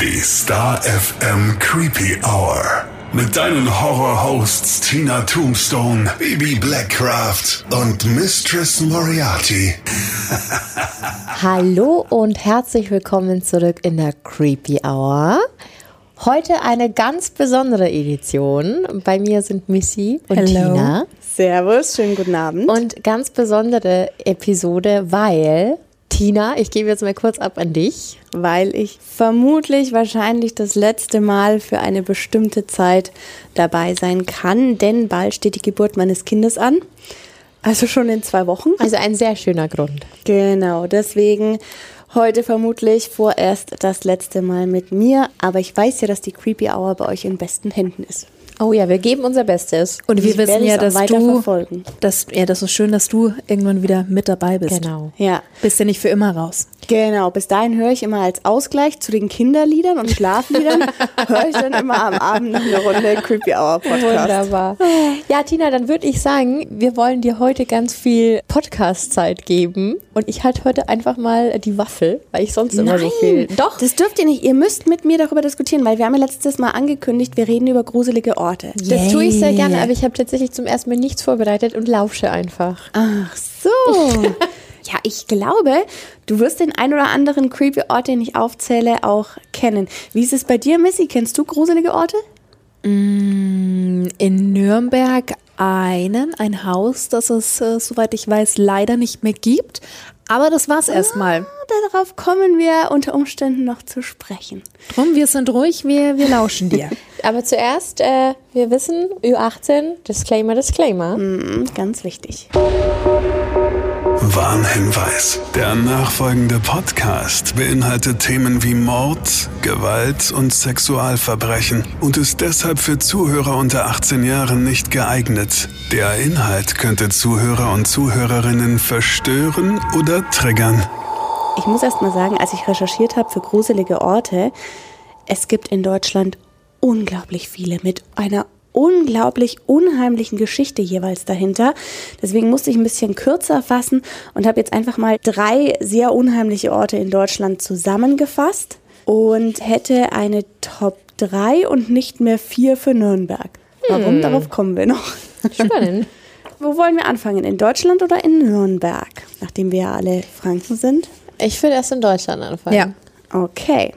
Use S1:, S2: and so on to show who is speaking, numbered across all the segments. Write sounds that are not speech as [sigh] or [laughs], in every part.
S1: Die Star FM Creepy Hour. Mit deinen Horror-Hosts Tina Tombstone, Baby Blackcraft und Mistress Moriarty. [laughs]
S2: Hallo und herzlich willkommen zurück in der Creepy Hour. Heute eine ganz besondere Edition. Bei mir sind Missy und
S3: Hello.
S2: Tina.
S3: Servus, schönen guten Abend.
S2: Und ganz besondere Episode, weil Tina, ich gebe jetzt mal kurz ab an dich.
S3: weil ich vermutlich wahrscheinlich das letzte Mal für eine bestimmte Zeit dabei sein kann, denn bald steht die Geburt meines Kindes an. Also schon in zwei Wochen.
S2: Also ein sehr schöner Grund.
S3: Genau, deswegen heute vermutlich vorerst das letzte Mal mit mir. Aber ich weiß ja, dass die Creepy Hour bei euch in besten Händen ist.
S2: Oh ja, wir geben unser Bestes.
S4: Und wir
S3: Ich
S4: wissen ja, dass du,
S3: verfolgen.
S4: dass, ja, das ist schön, dass du irgendwann wieder mit dabei bist.
S2: Genau.
S3: Ja,
S4: Bist ja nicht für immer raus.
S3: Genau. Bis dahin höre ich immer als Ausgleich zu den Kinderliedern und Schlafliedern, [laughs] höre ich dann immer am Abend noch eine Runde Creepy Hour Podcast.
S2: Wunderbar. Ja, Tina, dann würde ich sagen, wir wollen dir heute ganz viel Podcast-Zeit geben. Und ich halte heute einfach mal die Waffel, weil ich sonst immer so viel. Doch,
S3: Das dürft ihr nicht. Ihr müsst mit mir darüber diskutieren, weil wir haben ja letztes Mal angekündigt, wir reden über gruselige Orte.
S2: das tue ich sehr gerne, aber ich habe tatsächlich zum ersten Mal nichts vorbereitet und lausche einfach.
S3: Ach so. [laughs] ja, ich glaube, du wirst den ein oder anderen creepy Ort, den ich aufzähle, auch kennen. Wie ist es bei dir, Missy? Kennst du gruselige Orte?
S4: In Nürnberg einen, ein Haus, das es, äh, soweit ich weiß, leider nicht mehr gibt. Aber das war's erstmal.
S3: Ah, Darauf kommen wir unter Umständen noch zu sprechen.
S4: Drum, wir sind ruhig, wir, wir lauschen dir. [laughs]
S2: Aber zuerst, äh, wir wissen, Ü18, Disclaimer, Disclaimer.
S3: Mhm, ganz wichtig.
S1: Warnhinweis. Der nachfolgende Podcast beinhaltet Themen wie Mord, Gewalt und Sexualverbrechen und ist deshalb für Zuhörer unter 18 Jahren nicht geeignet. Der Inhalt könnte Zuhörer und Zuhörerinnen verstören oder triggern.
S3: Ich muss erst mal sagen, als ich recherchiert habe für gruselige Orte, es gibt in Deutschland unglaublich viele mit einer unglaublich unheimlichen Geschichte jeweils dahinter. Deswegen musste ich ein bisschen kürzer fassen und habe jetzt einfach mal drei sehr unheimliche Orte in Deutschland zusammengefasst und hätte eine Top 3 und nicht mehr 4 für Nürnberg. Warum? Darauf kommen wir noch.
S2: Spannend. [laughs]
S3: Wo wollen wir anfangen? In Deutschland oder in Nürnberg? Nachdem wir ja alle Franken sind.
S2: Ich würde erst in Deutschland anfangen.
S4: Ja.
S3: Okay.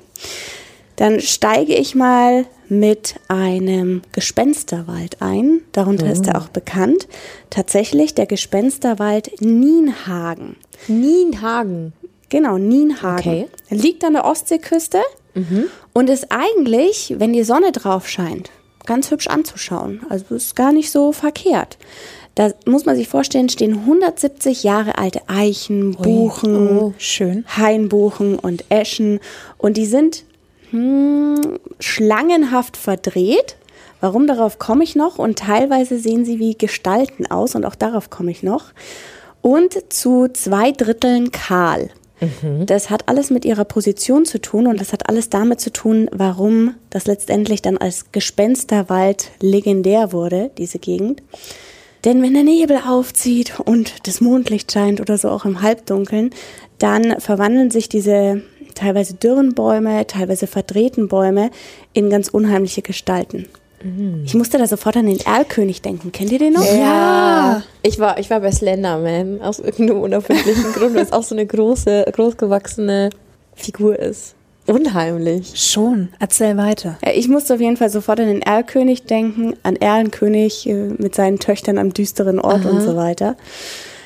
S3: Dann steige ich mal mit einem Gespensterwald ein. Darunter ist er auch bekannt. Tatsächlich der Gespensterwald Nienhagen.
S2: Nienhagen.
S3: Genau, Nienhagen.
S2: Okay.
S3: Liegt an der Ostseeküste und ist eigentlich, wenn die Sonne drauf scheint, ganz hübsch anzuschauen. Also ist gar nicht so verkehrt. Da muss man sich vorstellen, stehen 170 Jahre alte Eichen, Buchen,
S4: Oh, schön.
S3: Hainbuchen und Eschen und die sind hm, schlangenhaft verdreht. Warum, darauf komme ich noch. Und teilweise sehen sie wie Gestalten aus und auch darauf komme ich noch. Und zu zwei Dritteln kahl. Das hat alles mit ihrer Position zu tun und das hat alles damit zu tun, warum das letztendlich dann als Gespensterwald legendär wurde, diese Gegend. Denn wenn der Nebel aufzieht und das Mondlicht scheint oder so auch im Halbdunkeln, dann verwandeln sich diese teilweise dürren Bäume, teilweise verdrehten Bäume in ganz unheimliche Gestalten. Ich musste da sofort an den Erlkönig denken. Kennt ihr den noch?
S2: Ja. Ich war, ich war bei Slenderman aus irgendeinem unerfindlichen Grund, weil es auch so eine große, großgewachsene Figur ist. Unheimlich.
S4: Schon. Erzähl weiter.
S3: Ja, Ich musste auf jeden Fall sofort an den Erlkönig denken, an Erlenkönig äh, mit seinen Töchtern am düsteren Ort und so weiter.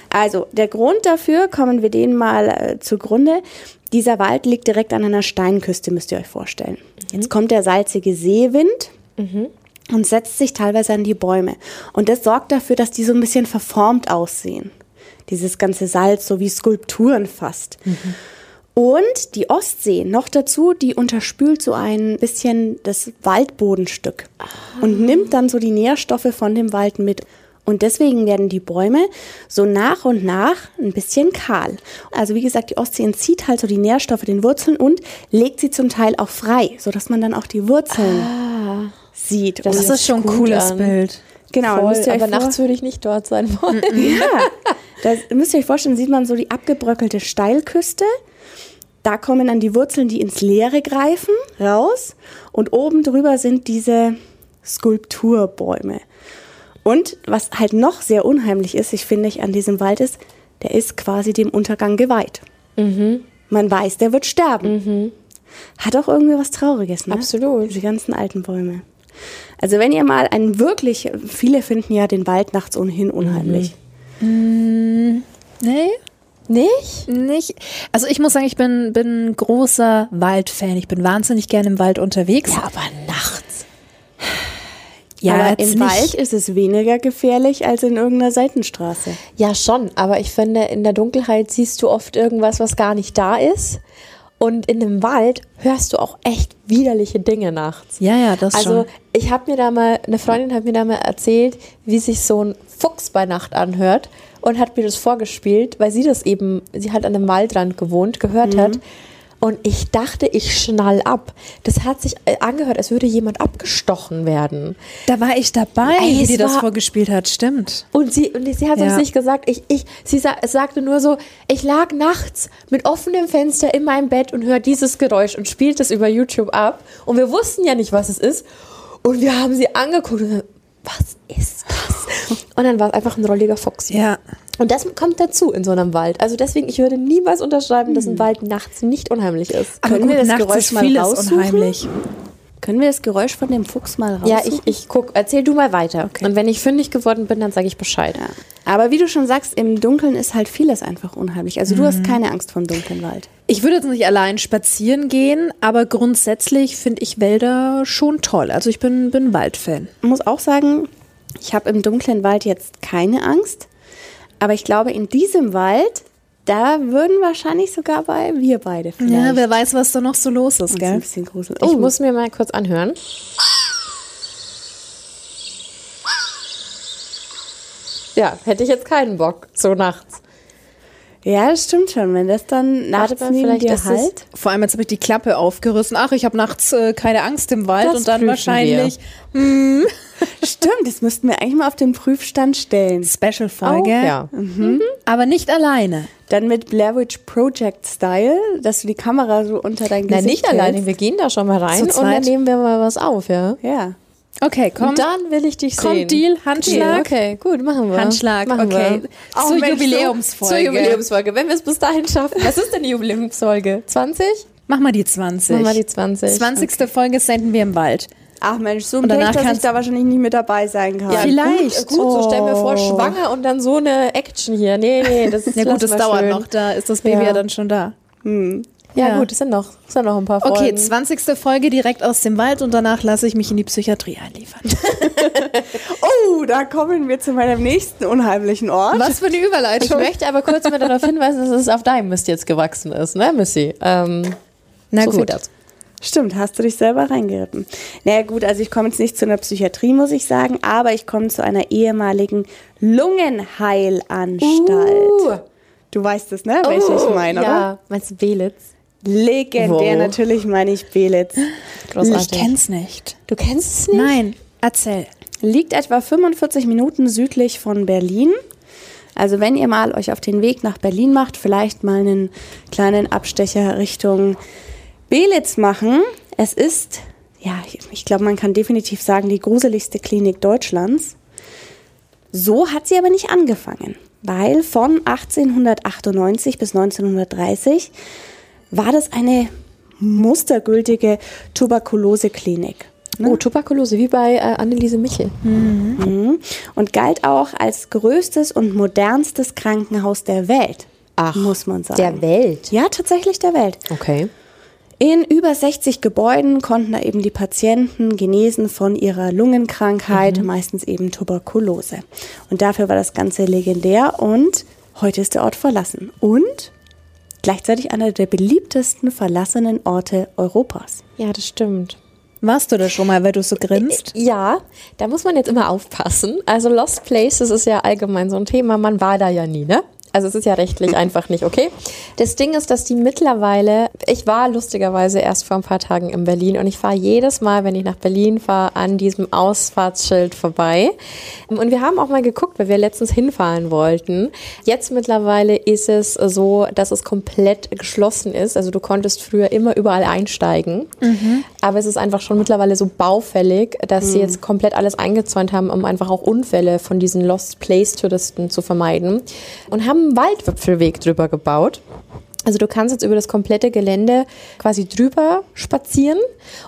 S3: Also, der Grund dafür, kommen wir denen mal äh, zugrunde. Dieser Wald liegt direkt an einer Steinküste, müsst ihr euch vorstellen. Jetzt kommt der salzige Seewind und setzt sich teilweise an die Bäume. Und das sorgt dafür, dass die so ein bisschen verformt aussehen. Dieses ganze Salz, so wie Skulpturen fast. Und die Ostsee noch dazu, die unterspült so ein bisschen das Waldbodenstück und nimmt dann so die Nährstoffe von dem Wald mit. Und deswegen werden die Bäume so nach und nach ein bisschen kahl. Also wie gesagt, die Ostsee entzieht halt so die Nährstoffe den Wurzeln und legt sie zum Teil auch frei, sodass man dann auch die Wurzeln sieht.
S2: Das
S4: Das ist schon ein cooles
S2: an.
S4: Bild.
S3: genau,
S2: Voll,
S3: müsst ihr euch
S2: aber nachts würde ich nicht dort sein wollen.
S3: ja, da müsst ihr euch vorstellen, sieht man so die abgebröckelte Steilküste Da kommen dann die Wurzeln, die ins Leere greifen, raus. Und oben drüber sind diese Skulpturbäume. Und was halt noch sehr unheimlich ist, ich finde, ich an diesem Wald ist, der ist quasi dem Untergang geweiht. Man weiß, der wird sterben. Hat auch irgendwie was Trauriges, ne?
S2: Absolut.
S3: Diese ganzen alten Bäume. Also wenn ihr mal einen wirklich, viele finden ja den Wald nachts ohnehin unheimlich.
S4: Nee,
S2: Nicht?
S4: nicht. Also ich muss sagen, ich bin, bin ein großer Waldfan. Ich bin wahnsinnig gerne im Wald unterwegs.
S2: Ja, aber nachts.
S4: Ja,
S3: Aber im
S4: nicht.
S3: Wald ist es weniger gefährlich als in irgendeiner Seitenstraße.
S2: Ja, schon. Aber ich finde, in der Dunkelheit siehst du oft irgendwas, was gar nicht da ist. Und in dem Wald hörst du auch echt widerliche Dinge nachts.
S4: Ja, ja, das
S2: Also
S4: schon.
S2: ich habe mir da mal, eine Freundin hat mir da mal erzählt, wie sich so ein Fuchs bei Nacht anhört und hat mir das vorgespielt, weil sie das eben, sie hat an einem Waldrand gewohnt, gehört hat. Und ich dachte, ich schnall ab. Das hat sich äh, angehört, als würde jemand abgestochen werden.
S4: Da war ich dabei,
S2: Ey,
S4: wie
S2: es
S4: die das vorgespielt hat. Stimmt.
S2: Und sie, und sie hat
S4: Ja.
S2: uns nicht gesagt, ich, ich, sie sa es sagte nur so, ich lag nachts mit offenem Fenster in meinem Bett und hört dieses Geräusch und spielt es über YouTube ab. Und wir wussten ja nicht, was es ist. Und wir haben sie angeguckt und was ist das? Und dann war es einfach ein rolliger Fuchs.
S4: Ja.
S2: Und das kommt dazu in so einem Wald. Also deswegen, ich würde niemals unterschreiben, dass ein Wald nachts nicht unheimlich ist.
S4: Aber
S3: Können
S4: gut,
S3: wir das
S4: nachts
S3: Geräusch
S4: ist
S3: mal
S4: vieles
S3: raussuchen?
S4: unheimlich.
S3: Können wir das Geräusch von dem Fuchs mal raussuchen?
S2: Ja, ich, ich guck, erzähl du mal weiter. Und wenn ich fündig geworden bin, dann sage ich Bescheid.
S3: Ja. Aber wie du schon sagst, im Dunkeln ist halt vieles einfach unheimlich. Also du hast keine Angst vor dem dunklen Wald.
S4: Ich würde jetzt nicht allein spazieren gehen, aber grundsätzlich finde ich Wälder schon toll. Also ich bin, bin Waldfan.
S3: Ich muss auch sagen, ich habe im dunklen Wald jetzt keine Angst. Aber ich glaube, in diesem Wald, da würden wahrscheinlich sogar bei wir beide vielleicht.
S4: Ja, wer weiß, was da noch so los ist,
S3: uns ein
S4: gell?
S3: bisschen gruselig.
S2: Ich
S3: Oh,
S2: muss mir mal kurz anhören. Ja, hätte ich jetzt keinen Bock, so nachts.
S3: ja, das stimmt schon. Wenn das dann nachts
S2: Warte mal,
S3: neben
S2: vielleicht
S3: dir
S2: ist es-
S3: halt.
S4: Vor allem jetzt habe ich die Klappe aufgerissen. Ach, ich habe nachts äh, keine Angst im Wald
S2: Das
S4: und dann wahrscheinlich
S3: Stimmt, das müssten wir eigentlich mal auf den Prüfstand stellen.
S4: Special-Folge.
S2: Oh, ja.
S4: Aber nicht alleine.
S3: Dann mit Blair Witch Project Style, dass du die Kamera so unter dein
S2: Nein,
S3: Gesicht
S2: nicht
S3: hältst.
S2: alleine. Wir gehen da schon mal rein und dann nehmen wir mal was auf, ja.
S3: Ja.
S4: Okay, komm.
S2: Und dann will ich dich
S4: Kommt
S2: sehen.
S4: Deal, Handschlag.
S2: Okay, gut, machen wir.
S4: Handschlag,
S2: machen
S4: okay.
S2: Wir.
S4: Zur
S2: Mensch,
S4: Jubiläumsfolge.
S2: Zur Jubiläumsfolge. Wenn wir es bis dahin schaffen. Was ist denn die Jubiläumsfolge? 20?
S4: Mach mal die 20.
S2: Machen wir die 20.
S4: 20. Folge senden wir im Wald.
S3: Ach Mensch, so ein
S4: Und danach
S3: Pech, dass ich da wahrscheinlich nicht mit dabei sein kann.
S2: Ja,
S4: Vielleicht.
S2: Gut, gut so stell mir vor,
S4: Oh.
S2: schwanger und dann so eine Action hier. Nee, nee, das ist [laughs]
S4: Ja gut, das dauert
S2: schön.
S4: noch. Da ist das Baby
S2: Ja.
S4: ja, dann schon da.
S2: Ja,
S4: Ja.
S2: gut, es sind noch, es sind noch ein paar Folgen.
S4: Okay, 20. Folge direkt aus dem Wald und danach lasse ich mich in die Psychiatrie einliefern. [laughs]
S3: Oh, da kommen wir zu meinem nächsten unheimlichen Ort.
S4: Was für eine
S2: Ich
S4: Überleitung.
S2: möchte aber kurz mal darauf hinweisen, dass es auf deinem Mist jetzt gewachsen ist, ne, Missy? Ähm,
S4: Na
S2: so viel
S4: gut.
S3: Stimmt, hast du dich selber reingeritten. Naja gut, also ich komme jetzt nicht zu einer Psychiatrie, muss ich sagen, aber ich komme zu einer ehemaligen Lungenheilanstalt. Du weißt es, ne? Welche ich meine, oder?
S2: Uh. Ja, meinst du Belitz?
S3: Legendär,
S2: Wow.
S3: natürlich meine ich Belitz.
S4: Ich kenn's nicht.
S2: Du kennst es nicht?
S4: Nein, erzähl.
S3: Liegt etwa 45 Minuten südlich von Berlin. Also wenn ihr mal euch auf den Weg nach Berlin macht, vielleicht mal einen kleinen Abstecher Richtung Belitz machen. Es ist, ja, ich glaube, man kann definitiv sagen, die gruseligste Klinik Deutschlands. So hat sie aber nicht angefangen, weil von 1898 bis 1930 war das eine mustergültige Tuberkuloseklinik.
S2: Oh, Tuberkulose, wie bei äh, Anneliese Michel.
S3: Mhm. und galt auch als größtes und modernstes Krankenhaus der Welt. muss man sagen.
S2: Der Welt.
S3: Ja, tatsächlich der Welt.
S2: Okay.
S3: In über 60 Gebäuden konnten da eben die Patienten genesen von ihrer Lungenkrankheit, meistens eben Tuberkulose. Und dafür war das Ganze legendär und heute ist der Ort verlassen. Und gleichzeitig einer der beliebtesten verlassenen Orte Europas.
S2: Ja, das stimmt.
S4: Warst du da schon mal, weil du so grinst?
S2: Ja, da muss man jetzt immer aufpassen. Also Lost Places ist ja allgemein so ein Thema. Man war da ja nie, ne? Also es ist ja rechtlich einfach nicht okay. Das Ding ist, dass die mittlerweile, ich war lustigerweise erst vor ein paar Tagen in Berlin und ich fahre jedes Mal, wenn ich nach Berlin fahre, an diesem Ausfahrtsschild vorbei. Und wir haben auch mal geguckt, weil wir letztens hinfahren wollten. Jetzt mittlerweile ist es so, dass es komplett geschlossen ist. Also du konntest früher immer überall einsteigen. Mhm. Aber es ist einfach schon mittlerweile so baufällig, dass mhm. sie jetzt komplett alles eingezäunt haben, um einfach auch Unfälle von diesen Lost Place Touristen zu vermeiden. Und haben einen Waldwipfelweg drüber gebaut. Also du kannst jetzt über das komplette Gelände quasi drüber spazieren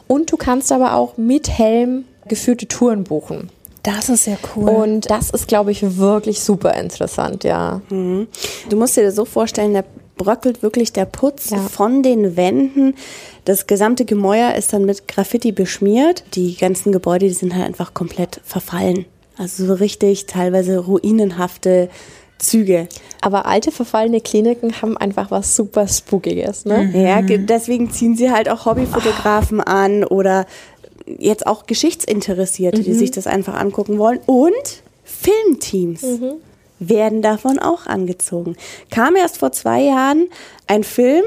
S2: und du kannst aber auch mit Helm geführte Touren buchen.
S4: Das ist ja cool.
S2: Und das ist, glaube ich, wirklich super interessant, ja.
S3: Mhm. Du musst dir das so vorstellen, da bröckelt wirklich der Putz ja. von den Wänden. Das gesamte Gemäuer ist dann mit Graffiti beschmiert. Die ganzen Gebäude, die sind halt einfach komplett verfallen. Also so richtig teilweise ruinenhafte Züge.
S2: Aber alte verfallene Kliniken haben einfach was super Spookiges, ne?
S3: Mhm. Ja, deswegen ziehen sie halt auch Hobbyfotografen oh. an oder jetzt auch Geschichtsinteressierte, mhm. die sich das einfach angucken wollen. Und Filmteams mhm. Werden davon auch angezogen. Kam erst vor zwei Jahren ein Film,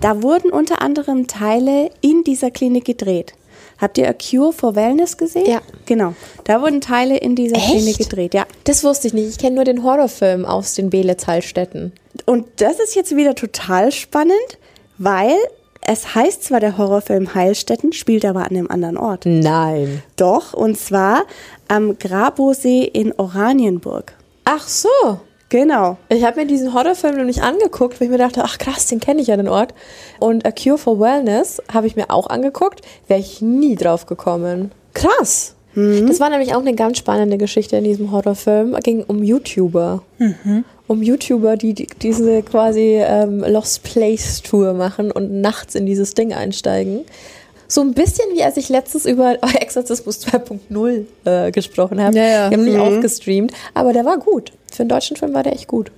S3: da wurden unter anderem Teile in dieser Klinik gedreht. Habt ihr A Cure for Wellness gesehen?
S2: Ja.
S3: Genau. Da wurden Teile in dieser Echt? Klinik gedreht, ja.
S2: Das wusste ich nicht. Ich kenne nur den Horrorfilm aus den Belitz-Heilstätten.
S3: Und das ist jetzt wieder total spannend, weil es heißt zwar der Horrorfilm Heilstätten, spielt aber an einem anderen Ort.
S2: Nein.
S3: Doch, und zwar am Grabosee in Oranienburg.
S2: Ach so.
S3: Genau.
S2: Ich habe mir diesen Horrorfilm nämlich angeguckt, weil ich mir dachte, ach krass, den kenne ich ja den Ort. Und A Cure for Wellness habe ich mir auch angeguckt, wäre ich nie drauf gekommen. Krass. Mhm. Das war nämlich auch eine ganz spannende Geschichte in diesem Horrorfilm. Es ging um YouTuber. Mhm. Um YouTuber, die, die diese quasi ähm, Lost Place Tour machen und nachts in dieses Ding einsteigen. So ein bisschen wie als ich letztens über [laughs] Exorzismus 2.0 äh, gesprochen habe. Ja, ja. Wir haben nicht mhm. auch gestreamt, aber der war gut. Für einen deutschen Film war der echt gut.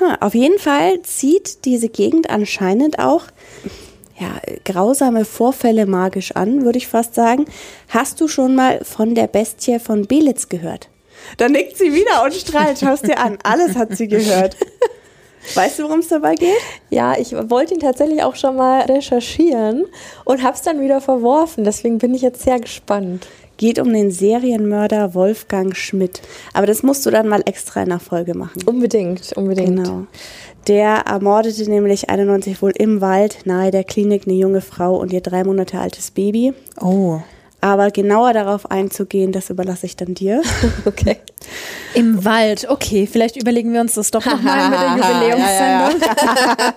S3: Ha, auf jeden Fall zieht diese Gegend anscheinend auch ja, grausame Vorfälle magisch an, würde ich fast sagen. Hast du schon mal von der Bestie von Belitz gehört? Da nickt sie wieder und strahlt. Schau dir an. Alles hat sie gehört. [laughs] Weißt du, worum es dabei geht?
S2: Ja, ich wollte ihn tatsächlich auch schon mal recherchieren und habe es dann wieder verworfen. Deswegen bin ich jetzt sehr gespannt.
S3: Geht um den Serienmörder Wolfgang Schmidt. Aber das musst du dann mal extra in der Folge machen.
S2: Unbedingt, unbedingt.
S3: Genau. Der ermordete nämlich 91 wohl im Wald nahe der Klinik eine junge Frau und ihr drei Monate altes Baby.
S2: Oh.
S3: Aber genauer darauf einzugehen, das überlasse ich dann dir. [laughs]
S2: Okay.
S4: Im Wald, okay. Vielleicht überlegen wir uns das doch nochmal mit der Jubiläumssendung. [laughs]
S3: Ja, ja,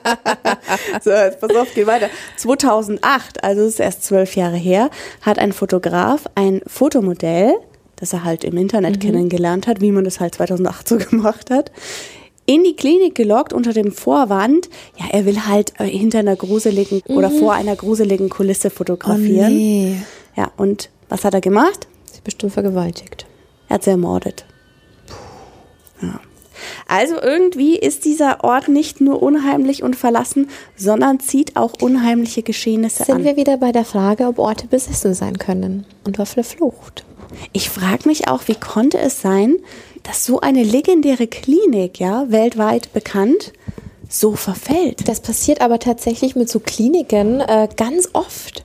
S3: ja. [laughs] so, jetzt pass auf, geht weiter. 2008, also ist erst zwölf Jahre her, hat ein Fotograf ein Fotomodell, das er halt im Internet mhm. kennengelernt hat, wie man das halt 2008 so gemacht hat, in die Klinik gelockt unter dem Vorwand, ja, er will halt äh, hinter einer gruseligen mhm. oder vor einer gruseligen Kulisse fotografieren. Oh nee. Ja, und was hat er gemacht?
S2: Sie bestimmt vergewaltigt.
S3: Er hat sie ermordet. Ja. Also irgendwie ist dieser Ort nicht nur unheimlich und verlassen, sondern zieht auch unheimliche Geschehnisse
S2: Sind
S3: an.
S2: Sind wir wieder bei der Frage, ob Orte besessen sein können und auf der Flucht?
S3: Ich frage mich auch, wie konnte es sein, dass so eine legendäre Klinik, ja, weltweit bekannt, so verfällt?
S2: Das passiert aber tatsächlich mit so Kliniken äh, ganz oft.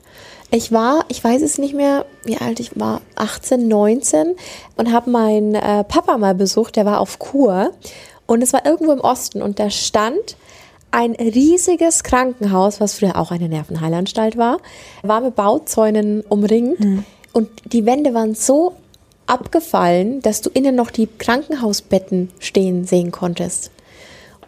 S2: Ich war, ich weiß es nicht mehr, wie alt ich war, 18, 19 und habe meinen äh, Papa mal besucht, der war auf Kur und es war irgendwo im Osten und da stand ein riesiges Krankenhaus, was früher auch eine Nervenheilanstalt war, war mit Bauzäunen umringt hm. und die Wände waren so abgefallen, dass du innen noch die Krankenhausbetten stehen sehen konntest.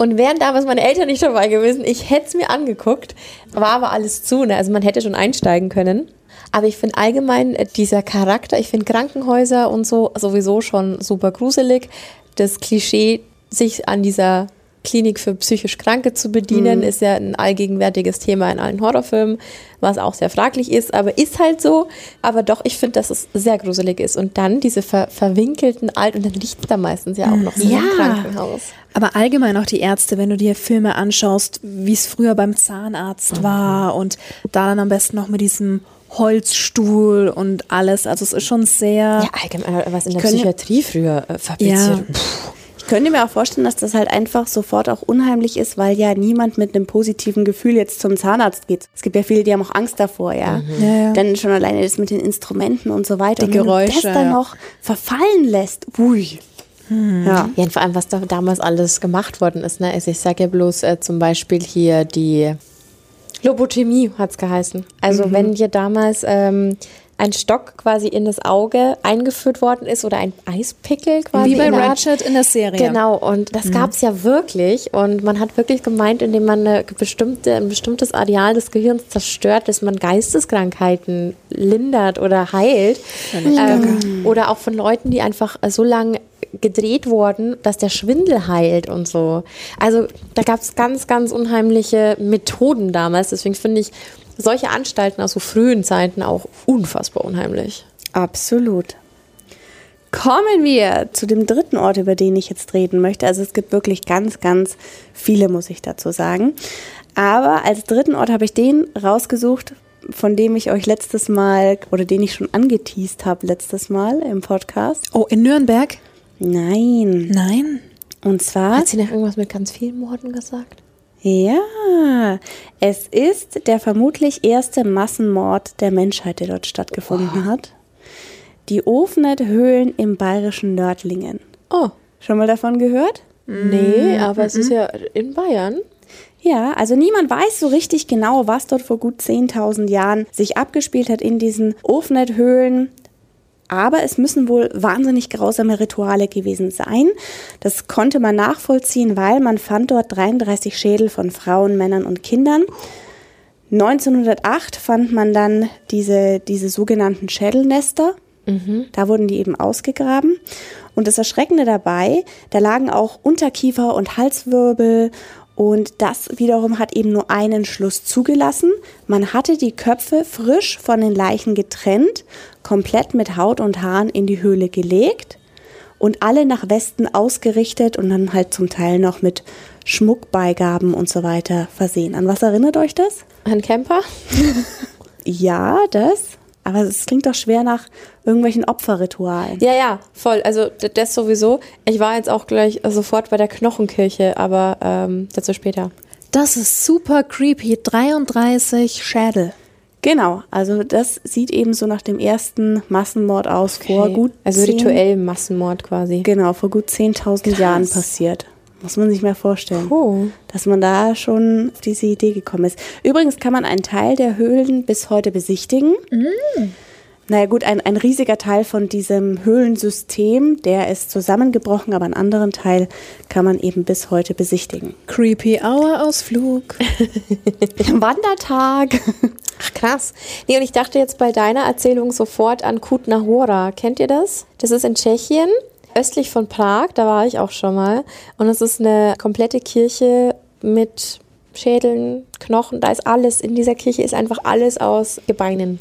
S2: Und wären damals meine Eltern nicht dabei gewesen, ich hätte es mir angeguckt, war aber alles zu. Ne? Also man hätte schon einsteigen können. Aber ich finde allgemein äh, dieser Charakter, ich finde Krankenhäuser und so sowieso schon super gruselig. Das Klischee, sich an dieser Klinik für psychisch Kranke zu bedienen, mhm. ist ja ein allgegenwärtiges Thema in allen Horrorfilmen, was auch sehr fraglich ist, aber ist halt so. Aber doch, ich finde, dass es sehr gruselig ist. Und dann diese ver verwinkelten Alt- und dann liegt da meistens ja auch noch so
S4: ja.
S2: im Krankenhaus.
S4: Aber allgemein auch die Ärzte, wenn du dir Filme anschaust, wie es früher beim Zahnarzt mhm. war und da dann am besten noch mit diesem Holzstuhl und alles. Also es ist schon sehr.
S2: Ja, allgemein, was in der Psychiatrie früher äh, fabriziert.
S4: Ja.
S3: Ich könnte mir auch vorstellen, dass das halt einfach sofort auch unheimlich ist, weil ja niemand mit einem positiven Gefühl jetzt zum Zahnarzt geht. Es gibt ja viele, die haben auch Angst davor, ja.
S4: Ja, ja.
S3: Dann schon alleine das mit den Instrumenten und so weiter.
S4: Die
S3: und wenn du
S4: Geräusche,
S3: das dann
S4: ja.
S3: noch verfallen lässt, ui. Ja.
S2: Ja, und vor allem, was da damals alles gemacht worden ist. Ne? Also ich sage ja bloß äh, zum Beispiel hier die Lobotomie hat es geheißen. Also wenn dir damals ähm, ein Stock quasi in das Auge eingeführt worden ist oder ein Eispickel quasi.
S4: Wie bei. Ratchet in der Serie.
S2: Genau, und das gab's ja wirklich. Und man hat wirklich gemeint, indem man eine bestimmte, ein bestimmtes Areal des Gehirns zerstört, dass man Geisteskrankheiten lindert oder heilt. Ähm, oder auch von Leuten, die einfach so lang gedreht wurden, dass der Schwindel heilt und so. Also da gab's ganz, ganz unheimliche Methoden damals. Deswegen finde ich solche Anstalten aus so frühen Zeiten auch unfassbar unheimlich.
S3: Absolut. Kommen wir zu dem dritten Ort, über den ich jetzt reden möchte. Also es gibt wirklich ganz, ganz viele, muss ich dazu sagen. Aber als dritten Ort habe ich den rausgesucht, von dem ich euch letztes Mal oder den ich schon angeteased habe letztes Mal im Podcast.
S4: Oh, in Nürnberg?
S3: Nein.
S4: Nein.
S3: Und zwar,
S2: Hat sie noch irgendwas mit ganz vielen Morden gesagt?
S3: Ja, es ist der vermutlich erste Massenmord der Menschheit, der dort stattgefunden hat. Die Ofnet-Höhlen im bayerischen Nördlingen.
S2: Oh,
S3: Schon mal davon gehört?
S2: nee, aber es ist ja in Bayern.
S3: Ja, also niemand weiß so richtig genau, was dort vor gut 10.000 Jahren sich abgespielt hat in diesen Ofnet-Höhlen. Aber es müssen wohl wahnsinnig grausame Rituale gewesen sein. Das konnte man nachvollziehen, weil man fand dort 33 Schädel von Frauen, Männern und Kindern. 1908 fand man dann diese, diese sogenannten Schädelnester. Da wurden die eben ausgegraben. Und das Erschreckende dabei, da lagen auch Unterkiefer und Halswirbel. Und das wiederum hat eben nur einen Schluss zugelassen. Man hatte die Köpfe frisch von den Leichen getrennt, komplett mit Haut und Haaren in die Höhle gelegt und alle nach Westen ausgerichtet und dann halt zum Teil noch mit Schmuckbeigaben und so weiter versehen. An was erinnert euch das?
S2: Ein Camper? [laughs]
S3: Ja, das. Aber es klingt doch schwer nach irgendwelchen Opferritualen.
S2: Ja, ja, voll. Also das sowieso. Ich war jetzt auch gleich sofort bei der Knochenkirche, aber ähm, dazu später.
S4: Das ist super creepy. 33 Schädel.
S3: Genau, also das sieht eben so nach dem ersten Massenmord aus vor
S2: Okay.
S3: gut
S2: also
S3: 10
S2: rituell Massenmord quasi.
S3: Genau, vor gut 10.000 Jahren passiert. Muss man sich mal vorstellen.
S2: Oh.
S3: Dass man da schon auf diese Idee gekommen ist. Übrigens kann man einen Teil der Höhlen bis heute besichtigen. Naja gut, ein, ein riesiger Teil von diesem Höhlensystem, der ist zusammengebrochen, aber einen anderen Teil kann man eben bis heute besichtigen.
S4: Creepy Hour Ausflug. [laughs]
S3: Wandertag.
S2: Ach krass. Nee, und ich dachte jetzt bei deiner Erzählung sofort an Kutna Hora. Kennt ihr das? Das ist in Tschechien, östlich von Prag, da war ich auch schon mal. Und es ist eine komplette Kirche mit Schädeln, Knochen, da ist alles. In dieser Kirche ist einfach alles aus Gebeinen.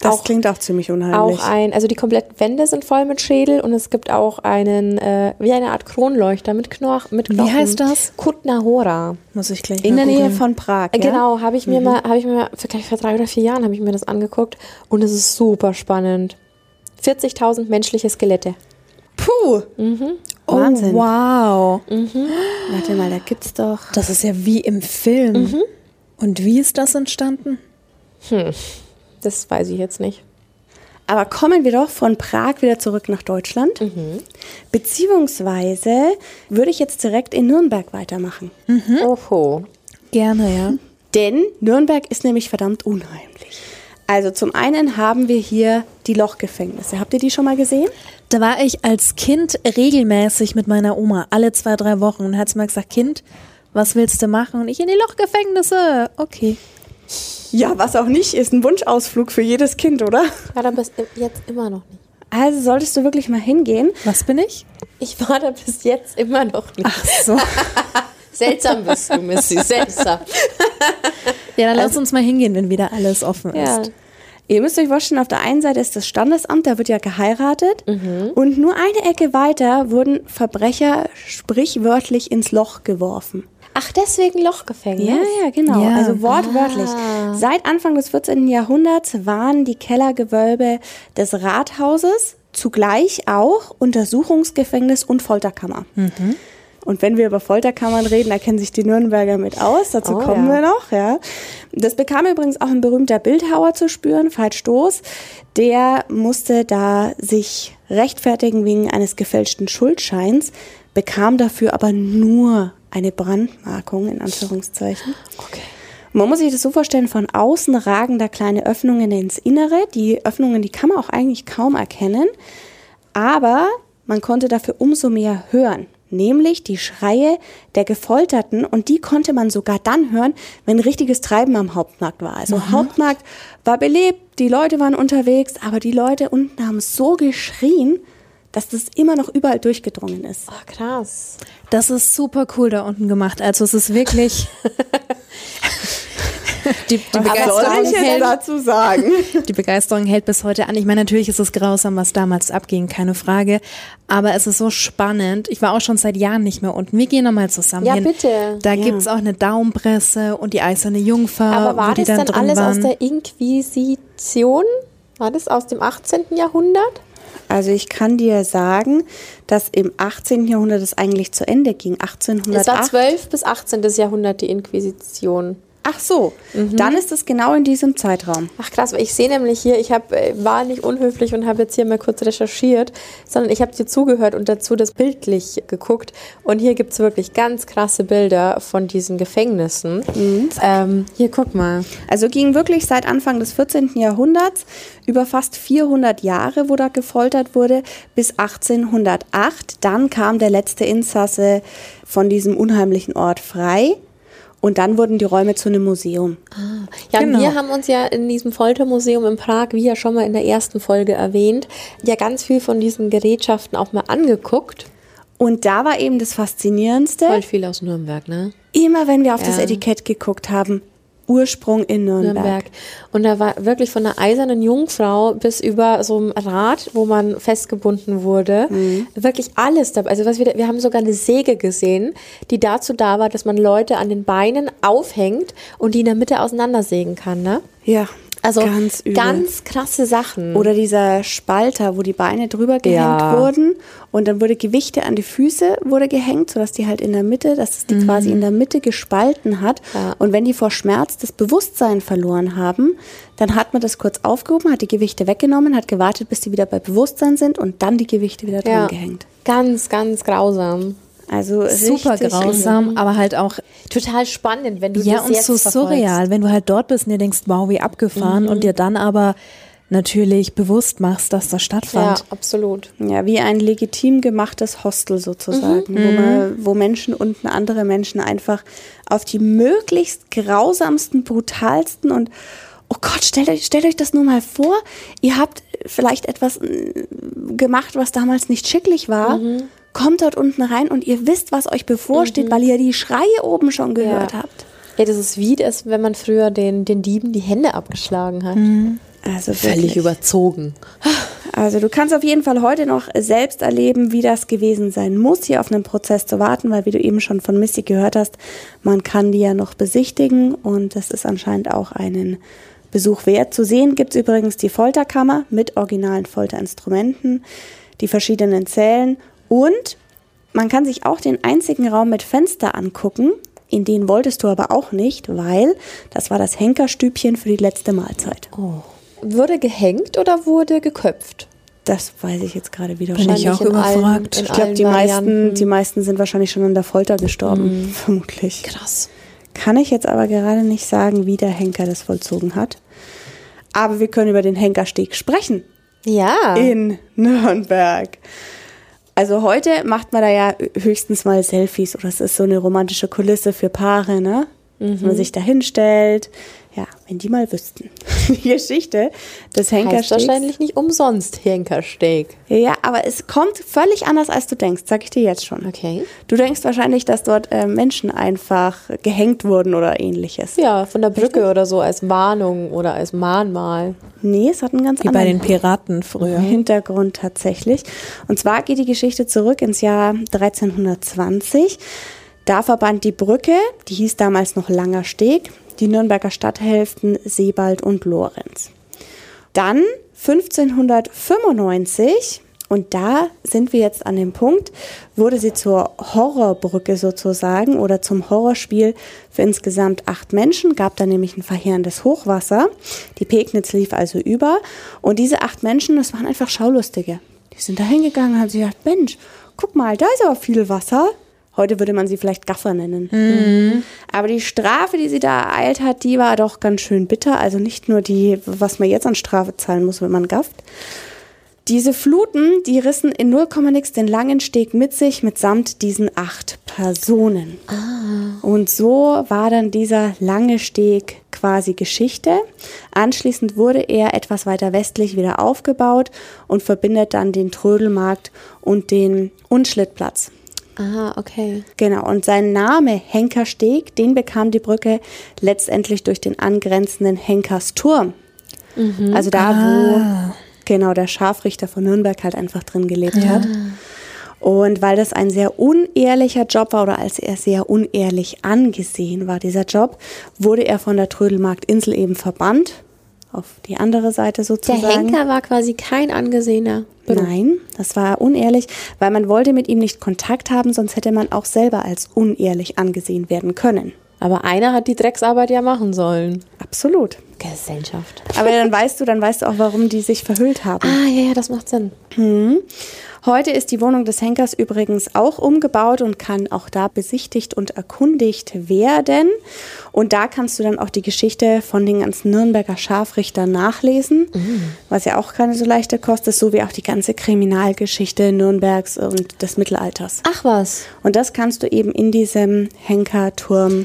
S3: Das
S2: auch,
S3: klingt auch ziemlich unheimlich.
S2: auch ein, also die kompletten Wände sind voll mit Schädel und es gibt auch einen, äh, wie eine Art Kronleuchter mit, Knoch mit Knochen.
S4: heißt das?
S2: Kutna Hora.
S4: Muss ich gleich
S3: In der Nähe von Prag. Ja?
S2: Genau, habe ich mir mal, habe ich mir mal, ich, vor drei oder vier Jahren habe ich mir das angeguckt und es ist super spannend. 40.000 menschliche Skelette.
S3: Puh.
S4: Oh,
S3: Wahnsinn.
S4: wow.
S3: Warte mal, da gibt's doch.
S4: Das ist ja wie im Film. Und wie ist das entstanden?
S2: Das weiß ich jetzt nicht.
S3: Aber kommen wir doch von Prag wieder zurück nach Deutschland. Beziehungsweise würde ich jetzt direkt in Nürnberg weitermachen.
S2: Oho.
S4: Gerne, ja.
S3: Denn Nürnberg ist nämlich verdammt unheimlich. Also zum einen haben wir hier die Lochgefängnisse. Habt ihr die schon mal gesehen?
S4: Da war ich als Kind regelmäßig mit meiner Oma, alle zwei, drei Wochen. Und hat sie mal gesagt, Kind, was willst du machen? Und ich in die Lochgefängnisse. Okay.
S3: Ja, was auch nicht, ist ein Wunschausflug für jedes Kind, oder?
S2: War da bis jetzt immer noch nicht.
S3: Also solltest du wirklich mal hingehen.
S4: Was bin ich?
S2: Ich war da bis jetzt immer noch nicht.
S4: Ach so. [laughs]
S2: Seltsam bist du, Missy, seltsam. [laughs]
S4: Ja, dann lass uns mal hingehen, wenn wieder alles offen
S2: Ja.
S4: ist.
S3: Ihr müsst euch vorstellen, auf der einen Seite ist das Standesamt, da wird ja geheiratet. Und nur eine Ecke weiter wurden Verbrecher sprichwörtlich ins Loch geworfen.
S2: Ach, deswegen Lochgefängnis?
S3: Ja, ja, genau.
S4: Ja.
S3: Also wortwörtlich. Seit Anfang des 14. Jahrhunderts waren die Kellergewölbe des Rathauses zugleich auch Untersuchungsgefängnis und Folterkammer. Und wenn wir über Folterkammern reden, da kennen sich die Nürnberger mit aus. Dazu
S2: Oh,
S3: kommen
S2: ja.
S3: wir noch. Ja. Das bekam übrigens auch ein berühmter Bildhauer zu spüren, Veit Stoß. Der musste da sich rechtfertigen wegen eines gefälschten Schuldscheins, bekam dafür aber nur eine Brandmarkung in Anführungszeichen.
S2: Okay.
S3: Man muss sich das so vorstellen, von außen ragen da kleine Öffnungen ins Innere. Die Öffnungen, die kann man auch eigentlich kaum erkennen. Aber man konnte dafür umso mehr hören. Nämlich die Schreie der Gefolterten und die konnte man sogar dann hören, wenn richtiges Treiben am Hauptmarkt war. Also Hauptmarkt war belebt, die Leute waren unterwegs, aber die Leute unten haben so geschrien, dass das immer noch überall durchgedrungen ist.
S2: Ach, krass.
S4: Das ist super cool da unten gemacht. Also es ist wirklich. [laughs] die, die, Begeisterung hält,
S3: dazu sagen? [laughs]
S4: die Begeisterung hält bis heute an. Ich meine, natürlich ist es grausam, was damals abging, keine Frage. Aber es ist so spannend. Ich war auch schon seit Jahren nicht mehr unten. Wir gehen nochmal zusammen
S2: Ja,
S4: hin.
S2: bitte.
S4: Da
S3: Ja.
S4: gibt's auch eine Daumenpresse und die eiserne Jungfer,
S2: Aber
S4: wo
S2: war
S4: die
S2: das
S4: dann
S2: dann alles
S4: waren.
S2: aus der Inquisition? War das aus dem 18. Jahrhundert?
S3: Also ich kann dir sagen, dass im 18. Jahrhundert es eigentlich zu Ende ging.
S2: Es war
S3: 1808.
S2: 12. bis 18. Jahrhundert die Inquisition.
S3: Ach so, dann ist es genau in diesem Zeitraum.
S2: Ach krass, weil ich sehe nämlich hier, ich hab, äh, war nicht unhöflich und habe jetzt hier mal kurz recherchiert, sondern ich habe dir zugehört und dazu das bildlich geguckt. Und hier gibt's wirklich ganz krasse Bilder von diesen Gefängnissen. Ähm, hier, guck mal.
S3: Also ging wirklich seit Anfang des 14. Jahrhunderts über fast 400 Jahre, wo da gefoltert wurde, bis 1808. Dann kam der letzte Insasse von diesem unheimlichen Ort frei. Und dann wurden die Räume zu einem Museum.
S2: Ja,
S4: Genau.
S2: wir haben uns ja in diesem Foltermuseum in Prag, wie ja schon mal in der ersten Folge erwähnt, ja ganz viel von diesen Gerätschaften auch mal angeguckt.
S3: Und da war eben das Faszinierendste,
S2: Voll viel aus Nürnberg, ne?
S3: immer wenn wir auf das
S2: Ja.
S3: Etikett geguckt haben, Ursprung in Nürnberg.
S2: Nürnberg. Und da war wirklich von einer eisernen Jungfrau bis über so ein Rad, wo man festgebunden wurde, wirklich alles dabei. Also was wir, wir haben sogar eine Säge gesehen, die dazu da war, dass man Leute an den Beinen aufhängt und die in der Mitte auseinandersägen kann, ne?
S3: Ja,
S2: Also
S3: ganz übel.
S2: ganz krasse Sachen.
S3: Oder dieser Spalter, wo die Beine drüber gehängt
S2: Ja.
S3: wurden und dann wurde Gewichte an die Füße wurde gehängt, sodass die halt in der Mitte, dass es die quasi in der Mitte gespalten hat.
S2: Ja.
S3: Und wenn die vor Schmerz das Bewusstsein verloren haben, dann hat man das kurz aufgehoben, hat die Gewichte weggenommen, hat gewartet, bis die wieder bei Bewusstsein sind und dann die Gewichte wieder dran
S2: ja,
S3: gehängt.
S2: ganz, ganz grausam.
S3: Also
S4: Super grausam, aber halt auch
S2: Total spannend, wenn du
S4: ja
S2: das
S4: und
S2: jetzt
S4: so
S2: verfolgst.
S4: surreal, wenn du halt dort bist und dir denkst, wow, wie abgefahren und dir dann aber natürlich bewusst machst, dass das
S2: Ja,
S4: stattfand.
S2: absolut.
S3: Ja, wie ein legitim gemachtes Hostel sozusagen, wo, man, wo Menschen unten andere Menschen einfach auf die möglichst grausamsten, brutalsten und oh Gott, stellt euch, stellt euch das nur mal vor, ihr habt vielleicht etwas äh, gemacht, was damals nicht schicklich war, kommt dort unten rein und ihr wisst, was euch bevorsteht, weil ihr die Schreie oben schon gehört
S2: Ja.
S3: habt.
S2: Ja, das ist wie das, wenn man früher den, den Dieben die Hände abgeschlagen hat.
S3: Also
S2: Völlig
S3: wirklich.
S2: überzogen.
S3: Also du kannst auf jeden Fall heute noch selbst erleben, wie das gewesen sein muss, hier auf einen Prozess zu warten, weil wie du eben schon von Missy gehört hast, man kann die ja noch besichtigen und das ist anscheinend auch einen Besuch wert. Zu sehen gibt's übrigens die Folterkammer mit originalen Folterinstrumenten, die verschiedenen Zellen und man kann sich auch den einzigen Raum mit Fenster angucken. In den wolltest du aber auch nicht, weil das war das Henkerstübchen für die letzte Mahlzeit.
S2: Wurde gehängt oder wurde geköpft?
S3: Das weiß ich jetzt gerade wieder
S4: Bin ich auch
S2: allen-
S4: überfragt.
S3: Ich glaube, die meisten, die meisten sind wahrscheinlich schon an der Folter gestorben,
S2: Mhm. [laughs]
S3: vermutlich.
S2: Krass.
S3: Kann ich jetzt aber gerade nicht sagen, wie der Henker das vollzogen hat. Aber wir können über den Henkersteg sprechen
S2: Ja.
S3: in Nürnberg. Also heute macht man da ja höchstens mal Selfies oder es ist so eine romantische Kulisse für Paare, ne? Dass man sich da hinstellt. Ja, wenn die mal wüssten. [laughs] Die Geschichte des
S2: heißt
S3: Henkerstegs.
S2: wahrscheinlich nicht umsonst Henkersteg.
S3: Ja, aber es kommt völlig anders, als du denkst, sag ich dir jetzt schon.
S2: Okay.
S3: Du denkst wahrscheinlich, dass dort äh, Menschen einfach gehängt wurden oder ähnliches.
S2: Ja, von der Brücke oder so als Warnung oder als Mahnmal.
S3: Nee, es hat einen ganz
S4: Wie bei den
S3: anderen
S4: Piraten früher.
S3: Hintergrund tatsächlich. Und zwar geht die Geschichte zurück ins Jahr 1320. Da verband die Brücke, die hieß damals noch Langer Steg, die Nürnberger Stadthälften Sebald und Lorenz. Dann 1595 Und da sind wir jetzt an dem Punkt, wurde sie zur Horrorbrücke sozusagen oder zum Horrorspiel für insgesamt acht Menschen, gab da nämlich ein verheerendes Hochwasser. Die Pegnitz lief also über. Und diese acht Menschen, das waren einfach Schaulustige. Die sind da hingegangen und haben sich gedacht, Mensch, guck mal, da ist aber viel Wasser. Heute würde man sie vielleicht Gaffer nennen. Mhm. Aber die Strafe, die sie da ereilt hat, die war doch ganz schön bitter. Also nicht nur die, was man jetzt an Strafe zahlen muss, wenn man gafft. Diese Fluten, die rissen in 0, nix den langen Steg mit sich, mitsamt diesen acht Personen. Ah. Und so war dann dieser lange Steg quasi Geschichte. Anschließend wurde er etwas weiter westlich wieder aufgebaut und verbindet dann den Trödelmarkt und den Unschlittplatz.
S2: Aha, okay.
S3: Genau, und sein Name Henkersteg, den bekam die Brücke letztendlich durch den angrenzenden Henkersturm. Mhm. Also da, ah. wo genau der Scharfrichter von Nürnberg halt einfach drin gelebt ja. hat. Und weil das ein sehr unehrlicher Job war oder als er sehr unehrlich angesehen war, dieser Job, wurde er von der Trödelmarktinsel eben verbannt. Auf die andere Seite sozusagen.
S2: Der Henker war quasi kein angesehener
S3: Beruf. Nein, das war unehrlich, weil man wollte mit ihm nicht Kontakt haben, sonst hätte man auch selber als unehrlich angesehen werden können.
S2: Aber einer hat die Drecksarbeit ja machen sollen.
S3: Absolut.
S2: Gesellschaft.
S3: Aber dann weißt du, dann weißt du auch, warum die sich verhüllt haben.
S2: Ah, ja, ja, das macht Sinn.
S3: Hm. Heute ist die Wohnung des Henkers übrigens auch umgebaut und kann auch da besichtigt und erkundigt werden. Und da kannst du dann auch die Geschichte von den ganzen Nürnberger Scharfrichtern nachlesen, mhm. was ja auch keine so leichte Kost ist, so wie auch die ganze Kriminalgeschichte Nürnbergs und des Mittelalters.
S2: Ach was.
S3: Und das kannst du eben in diesem Henkerturm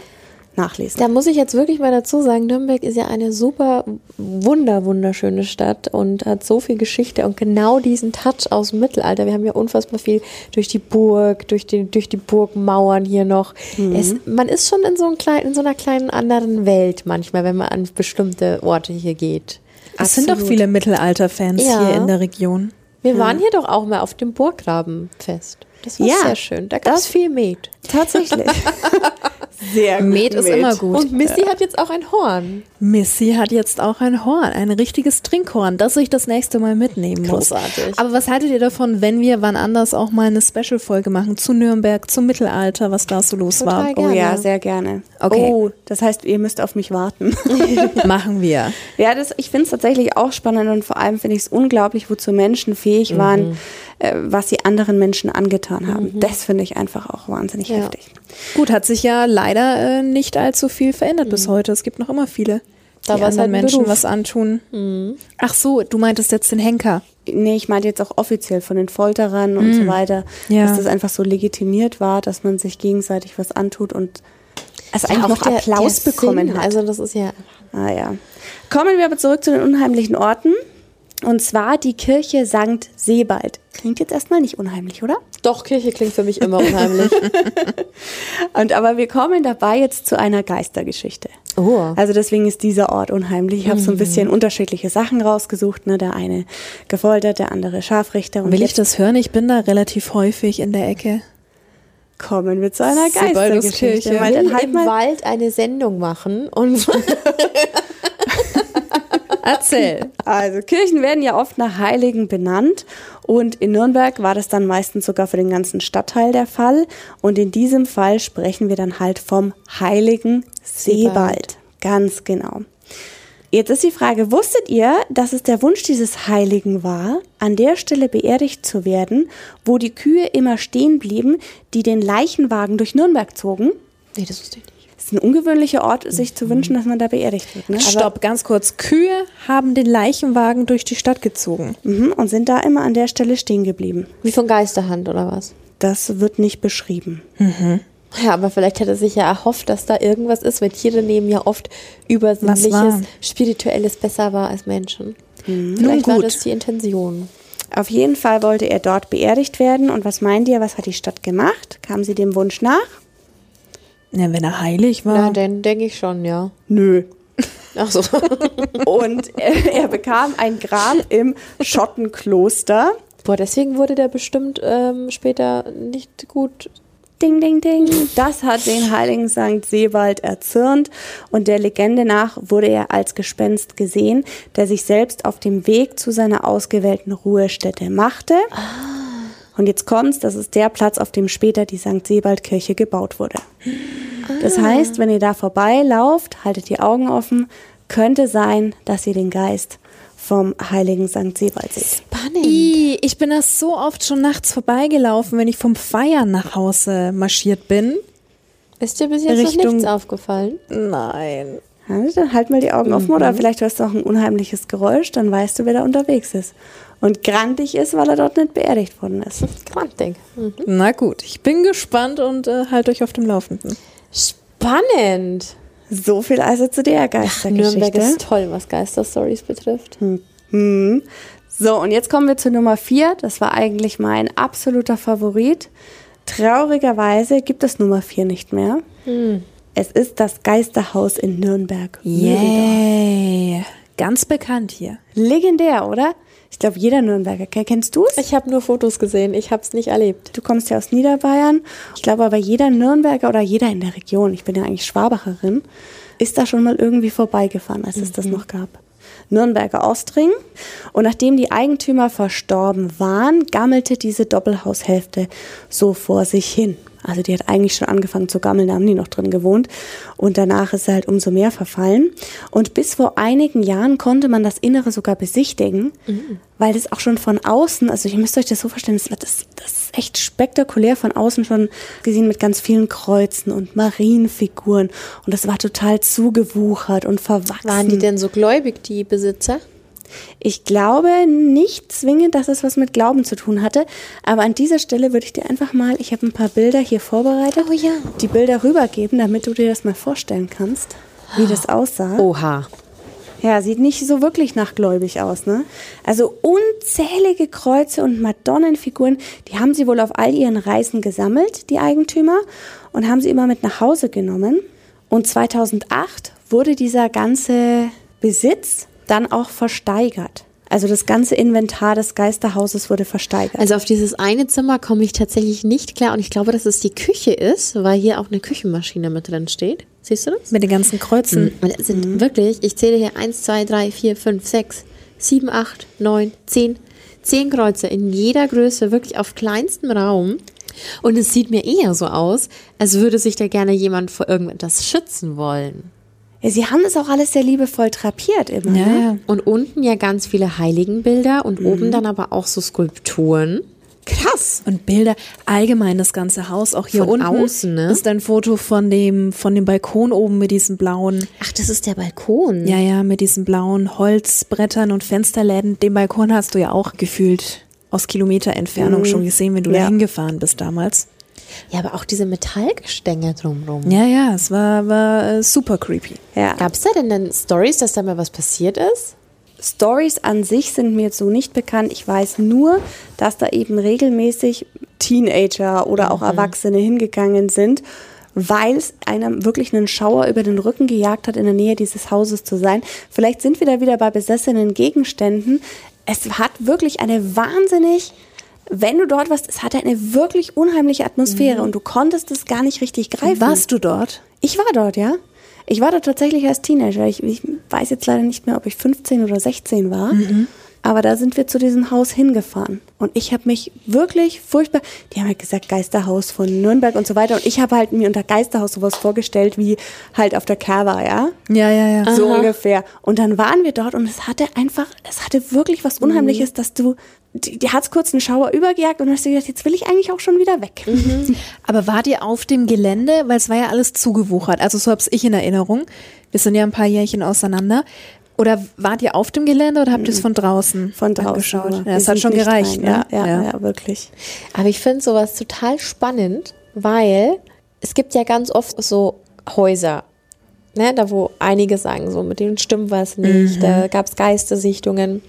S3: nachlesen.
S2: Da muss ich jetzt wirklich mal dazu sagen, Nürnberg ist ja eine super, wunder, wunderschöne Stadt und hat so viel Geschichte und genau diesen Touch aus dem Mittelalter. Wir haben ja unfassbar viel durch die Burg, durch die, durch die Burgmauern hier noch. Mhm. Es, man ist schon in so, ein klein, in so einer kleinen anderen Welt manchmal, wenn man an bestimmte Orte hier geht.
S4: Es sind doch viele Mittelalter-Fans ja. hier in der Region.
S2: Wir waren hier doch auch mal auf dem Burggrabenfest. Das war ja, sehr schön. Da gab es viel Met.
S3: Tatsächlich. [laughs]
S2: Sehr gut. Met ist immer gut. Und Missy ja. hat jetzt auch ein Horn.
S4: Missy hat jetzt auch ein Horn, ein richtiges Trinkhorn, das ich das nächste Mal mitnehmen muss.
S2: Großartig.
S4: Aber was haltet ihr davon, wenn wir wann anders auch mal eine Special-Folge machen zu Nürnberg, zum Mittelalter, was da so los
S3: Total
S4: war?
S3: Gerne. Oh ja, sehr gerne. Okay. Oh, das heißt, ihr müsst auf mich warten. [laughs] [laughs]
S4: machen wir.
S3: Ja, das, ich finde es tatsächlich auch spannend und vor allem finde ich es unglaublich, wozu Menschen fähig mhm. waren, äh, was sie anderen Menschen angetan haben. Mhm. Das finde ich einfach auch wahnsinnig ja. heftig.
S4: Gut, hat sich ja leider äh, nicht allzu viel verändert mhm. bis heute. Es gibt noch immer viele,
S2: da die anderen halt
S4: Menschen
S2: Beruf.
S4: was antun. Mhm. Ach so, du meintest jetzt den Henker.
S3: Nee, ich meinte jetzt auch offiziell von den Folterern und so mhm. weiter, ja. dass das einfach so legitimiert war, dass man sich gegenseitig was antut und
S2: also eigentlich noch der, Applaus der bekommen Sinn. hat. Also das ist ja.
S3: Ah ja. Kommen wir aber zurück zu den unheimlichen Orten. Und zwar die Kirche St. Sebald. Klingt jetzt erstmal nicht unheimlich, oder?
S2: Doch, Kirche klingt für mich immer unheimlich. [laughs]
S3: und aber wir kommen dabei jetzt zu einer Geistergeschichte.
S2: Oh.
S3: Also deswegen ist dieser Ort unheimlich. Ich habe so ein bisschen mhm. unterschiedliche Sachen rausgesucht. Ne? Der eine gefoltert, der andere Scharfrichter.
S4: Und Will ich das hören? Ich bin da relativ häufig in der Ecke.
S3: Kommen wir zu einer Geistergeschichte.
S2: Wir will halt im Wald eine Sendung machen und [laughs] [laughs]
S3: Erzähl. Also Kirchen werden ja oft nach Heiligen benannt und in Nürnberg war das dann meistens sogar für den ganzen Stadtteil der Fall und in diesem Fall sprechen wir dann halt vom Heiligen Sebald. Sebald. Ganz genau. Jetzt ist die Frage, wusstet ihr, dass es der Wunsch dieses Heiligen war, an der Stelle beerdigt zu werden, wo die Kühe immer stehen blieben, die den Leichenwagen durch Nürnberg zogen?
S2: Nee, das wusste ich nicht.
S3: Es ist ein ungewöhnlicher Ort, sich zu wünschen, dass man da beerdigt wird. Ne?
S4: Stopp, ganz kurz. Kühe haben den Leichenwagen durch die Stadt gezogen.
S3: Mhm, und sind da immer an der Stelle stehen geblieben.
S2: Wie von Geisterhand oder was?
S3: Das wird nicht beschrieben.
S2: Mhm. Ja, aber vielleicht hätte er sich ja erhofft, dass da irgendwas ist, weil Tiere nehmen ja oft übersinnliches, spirituelles besser wahr als Menschen. Mhm. Vielleicht war das die Intention.
S3: Auf jeden Fall wollte er dort beerdigt werden. Und was meint ihr, was hat die Stadt gemacht? Kam sie dem Wunsch nach?
S4: Ja, wenn er heilig war.
S2: Ja, dann denke ich schon, ja.
S3: Nö.
S2: Ach so. [laughs]
S3: Und er, er, bekam ein Grab im Schottenkloster.
S2: Boah, deswegen wurde der bestimmt ähm, später nicht gut
S3: ding, ding, ding. Das hat den heiligen St. Sebald erzürnt und der Legende nach wurde er als Gespenst gesehen, der sich selbst auf dem Weg zu seiner ausgewählten Ruhestätte machte. Und jetzt kommt's, das ist der Platz, auf dem später die St. Sebald-Kirche gebaut wurde. Das heißt, wenn ihr da vorbeilauft, haltet die Augen offen, könnte sein, dass ihr den Geist vom heiligen St. Sebald seht.
S2: Spannend.
S4: I, ich bin da so oft schon nachts vorbeigelaufen, wenn ich vom Feiern nach Hause marschiert bin.
S2: Ist dir bis jetzt
S4: Richtung-
S2: noch nichts aufgefallen?
S4: Nein.
S3: Ja, dann halt mal die Augen offen oder vielleicht hörst du auch ein unheimliches Geräusch, dann weißt du, wer da unterwegs ist. Und grantig ist, weil er dort nicht beerdigt worden ist.
S2: Grantig. Mhm.
S4: Na gut, ich bin gespannt und äh, halt euch auf dem Laufenden.
S2: Spannend.
S3: So viel also zu der
S2: Nürnberg
S3: Geistergeschichte.
S2: ist toll, was Geisterstories betrifft.
S3: Hm. So, und jetzt kommen wir zu Nummer vier. Das war eigentlich mein absoluter Favorit. Traurigerweise gibt es Nummer vier nicht mehr. Es ist das Geisterhaus in Nürnberg.
S4: Yay. Ganz bekannt hier.
S3: Legendär, oder? Ich glaube, jeder Nürnberger. Ken- Kennst du es?
S2: Ich habe nur Fotos gesehen, ich habe es nicht erlebt.
S3: Du kommst ja aus Niederbayern. Ich glaube aber jeder Nürnberger oder jeder in der Region, ich bin ja eigentlich Schwabacherin, ist da schon mal irgendwie vorbeigefahren, als es das noch gab. Nürnberger Ostring. Und nachdem die Eigentümer verstorben waren, gammelte diese Doppelhaushälfte so vor sich hin. Also die hat eigentlich schon angefangen zu gammeln, da haben die noch drin gewohnt. Und danach ist sie halt umso mehr verfallen. Und bis vor einigen Jahren konnte man das Innere sogar besichtigen, weil das auch schon von außen, also ihr müsst euch das so vorstellen, das, das, das ist echt spektakulär von außen schon gesehen mit ganz vielen Kreuzen und Marienfiguren. Und das war total zugewuchert und verwachsen.
S2: Waren die denn so gläubig, die Besitzer?
S3: Ich glaube nicht zwingend, dass es was mit Glauben zu tun hatte, aber an dieser Stelle würde ich dir einfach mal, ich habe ein paar Bilder hier vorbereitet,
S2: Oh ja.
S3: die Bilder rübergeben, damit du dir das mal vorstellen kannst, wie das aussah.
S2: Oha.
S3: Ja, sieht nicht so wirklich nachgläubig aus, ne? Also unzählige Kreuze und Madonnenfiguren, die haben sie wohl auf all ihren Reisen gesammelt, die Eigentümer, und haben sie immer mit nach Hause genommen. Und 2008 wurde dieser ganze Besitz dann auch versteigert. Also das ganze Inventar des Geisterhauses wurde versteigert.
S2: Also auf dieses eine Zimmer komme ich tatsächlich nicht klar und ich glaube, dass es die Küche ist, weil hier auch eine Küchenmaschine mit drin steht. Siehst du das?
S4: Mit den ganzen Kreuzen.
S2: Weil es sind wirklich, ich zähle hier 1, 2, 3, 4, 5, 6, 7, 8, 9, 10. 10 Kreuze in jeder Größe, wirklich auf kleinstem Raum. Und es sieht mir eher so aus, als würde sich da gerne jemand vor irgendetwas schützen wollen.
S3: Ja, sie haben das auch alles sehr liebevoll trapiert immer.
S4: Ja,
S3: ne?
S2: Und unten ja ganz viele Heiligenbilder und oben dann aber auch so Skulpturen. Krass.
S4: Und Bilder, allgemein das ganze Haus, auch hier
S2: Von
S4: unten
S2: außen, ne?
S4: ist ein Foto von dem, von dem Balkon oben mit diesen blauen,
S2: Ach, das ist der Balkon.
S4: ja, ja, mit diesen blauen Holzbrettern und Fensterläden. Den Balkon hast du ja auch gefühlt aus Kilometerentfernung schon gesehen, wenn du
S3: Ja.
S4: da hingefahren bist damals.
S2: Ja, aber auch diese Metallgestänge drumrum.
S4: Ja, ja, es war, war äh, super creepy.
S3: Ja.
S2: Gab es da denn dann Stories, dass da mal was passiert ist?
S3: Stories an sich sind mir jetzt so nicht bekannt. Ich weiß nur, dass da eben regelmäßig Teenager oder auch Erwachsene hingegangen sind, weil es einem wirklich einen Schauer über den Rücken gejagt hat, in der Nähe dieses Hauses zu sein. Vielleicht sind wir da wieder bei besessenen Gegenständen. Es hat wirklich eine wahnsinnig, wenn du dort warst, es hatte eine wirklich unheimliche Atmosphäre und du konntest es gar nicht richtig greifen.
S4: Warst du dort?
S3: Ich war dort, ja. Ich war dort tatsächlich als Teenager. Ich, ich weiß jetzt leider nicht mehr, ob ich 15 oder 16 war. Aber da sind wir zu diesem Haus hingefahren. Und ich habe mich wirklich furchtbar. Die haben halt gesagt, Geisterhaus von Nürnberg und so weiter. Und ich habe halt mir unter Geisterhaus sowas vorgestellt wie halt auf der Kerwa, ja.
S4: Ja, ja, ja.
S3: So ungefähr. Und dann waren wir dort und es hatte einfach, es hatte wirklich was Unheimliches, dass du, die, die hat's kurz einen Schauer übergejagt und dann hast du gedacht, jetzt will ich eigentlich auch schon wieder weg. [laughs]
S4: Aber wart ihr auf dem Gelände? Weil es war ja alles zugewuchert. Also so hab's ich in Erinnerung. Wir sind ja ein paar Jährchen auseinander. Oder wart ihr auf dem Gelände oder habt ihr es von draußen
S3: Von draußen.
S4: angeschaut? Ja, das hat schon gereicht.
S3: rein.
S4: Ne?
S3: Ja, ja, ja, wirklich.
S2: Aber ich finde sowas total spannend, weil es gibt ja ganz oft so Häuser, ne, da wo einige sagen, so mit denen stimmt was nicht, da gab es Geistersichtungen.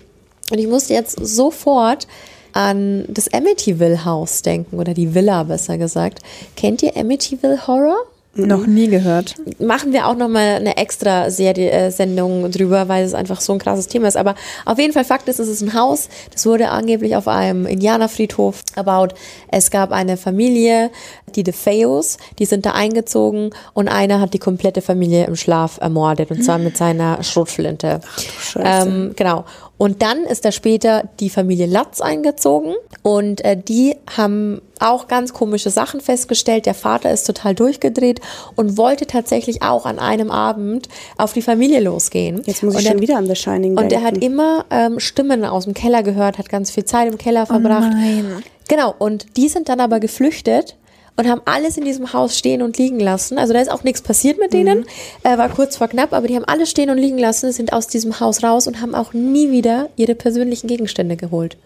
S2: Und ich musste jetzt sofort an das Amityville Haus denken oder die Villa besser gesagt. Kennt ihr Amityville Horror?
S4: Noch nie gehört.
S2: machen wir auch nochmal eine extra Serie, äh, Sendung drüber, weil es einfach so ein krasses Thema ist. Aber auf jeden Fall Fakt ist, es ist ein Haus. Das wurde angeblich auf einem Indianerfriedhof erbaut. Es gab eine Familie, die DeFeos, die sind da eingezogen und einer hat die komplette Familie im Schlaf ermordet und zwar mit seiner Schrotflinte.
S3: Scheiße.
S2: Ähm, genau. Und dann ist da später die Familie Latz eingezogen und äh, die haben auch ganz komische Sachen festgestellt. Der Vater ist total durchgedreht und wollte tatsächlich auch an einem Abend auf die Familie losgehen.
S3: Jetzt muss ich
S2: und
S3: schon
S2: er,
S3: wieder an The Shining
S2: Und er hat
S3: denken.
S2: immer ähm, Stimmen aus dem Keller gehört, hat ganz viel Zeit im Keller verbracht.
S4: nein.
S2: Genau, und die sind dann aber geflüchtet und haben alles in diesem Haus stehen und liegen lassen. Also da ist auch nichts passiert mit denen, äh, war kurz vor knapp, aber die haben alles stehen und liegen lassen, sind aus diesem Haus raus und haben auch nie wieder ihre persönlichen Gegenstände geholt.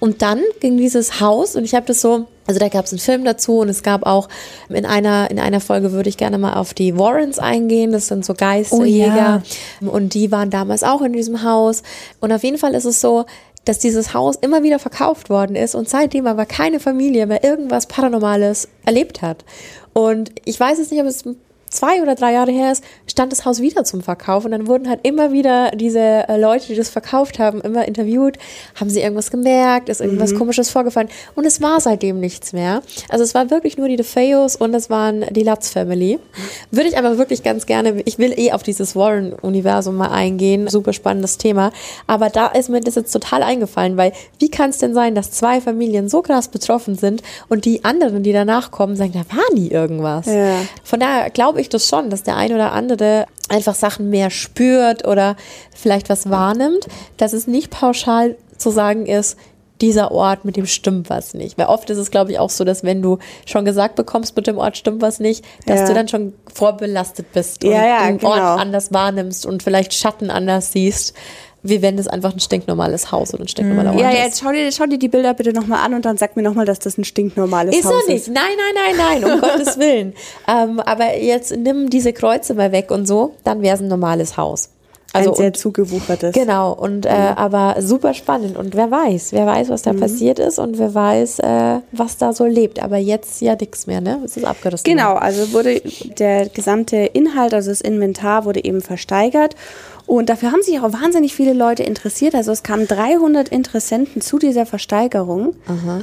S2: Und dann ging dieses Haus und ich habe das so, also da gab es einen Film dazu und es gab auch in einer in einer Folge würde ich gerne mal auf die Warrens eingehen. Das sind so Geisterjäger und die waren damals auch in diesem Haus. Und auf jeden Fall ist es so, dass dieses Haus immer wieder verkauft worden ist und seitdem aber keine Familie mehr irgendwas Paranormales erlebt hat. Und ich weiß jetzt nicht, ob es zwei oder drei Jahre her ist, stand das Haus wieder zum Verkauf und dann wurden halt immer wieder diese äh, Leute, die das verkauft haben, immer interviewt. Haben sie irgendwas gemerkt? Ist irgendwas Komisches vorgefallen? Und es war seitdem nichts mehr. Also es war wirklich nur die DeFeos und es waren die Lutz Family. Würde ich aber wirklich ganz gerne, ich will eh auf dieses Warren-Universum mal eingehen. Super spannendes Thema. Aber da ist mir das jetzt total eingefallen, weil wie kann es denn sein, dass zwei Familien so krass betroffen sind und die anderen, die danach kommen, sagen, da war nie irgendwas.
S3: Ja.
S2: Von daher glaube ich das schon, dass der ein oder andere einfach Sachen mehr spürt oder vielleicht was wahrnimmt, dass es nicht pauschal zu sagen ist, dieser Ort, mit dem stimmt was nicht. Weil oft ist es, glaube ich, auch so, dass wenn du schon gesagt bekommst, mit dem Ort stimmt was nicht, dass
S3: Ja.
S2: du dann schon vorbelastet bist und
S3: Ja, ja,
S2: den
S3: genau.
S2: Ort anders wahrnimmst und vielleicht Schatten anders siehst, wie wenn das einfach ein stinknormales Haus oder ein stinknormaler Ort
S3: Ja,
S2: ist.
S3: ja, jetzt schau dir, schau dir die Bilder bitte nochmal an und dann sag mir nochmal, dass das ein stinknormales
S2: Ist
S3: Haus
S2: er nicht.
S3: ist.
S2: Nein, nein, nein, nein, um [laughs] Gottes Willen. Ähm, aber jetzt nimm diese Kreuze mal weg und so, dann wäre es ein normales Haus. Also
S3: ein sehr
S2: und,
S3: zugewuchertes.
S2: genau und äh, aber super spannend und wer weiß, wer weiß, was da
S3: Mhm.
S2: passiert ist und wer weiß, äh, was da so lebt. Aber jetzt ja nichts mehr, ne? Es ist abgerissen.
S3: Genau, also wurde der gesamte Inhalt, also das Inventar wurde eben versteigert. Und dafür haben sich auch wahnsinnig viele Leute interessiert. Also es kamen 300 Interessenten zu dieser Versteigerung.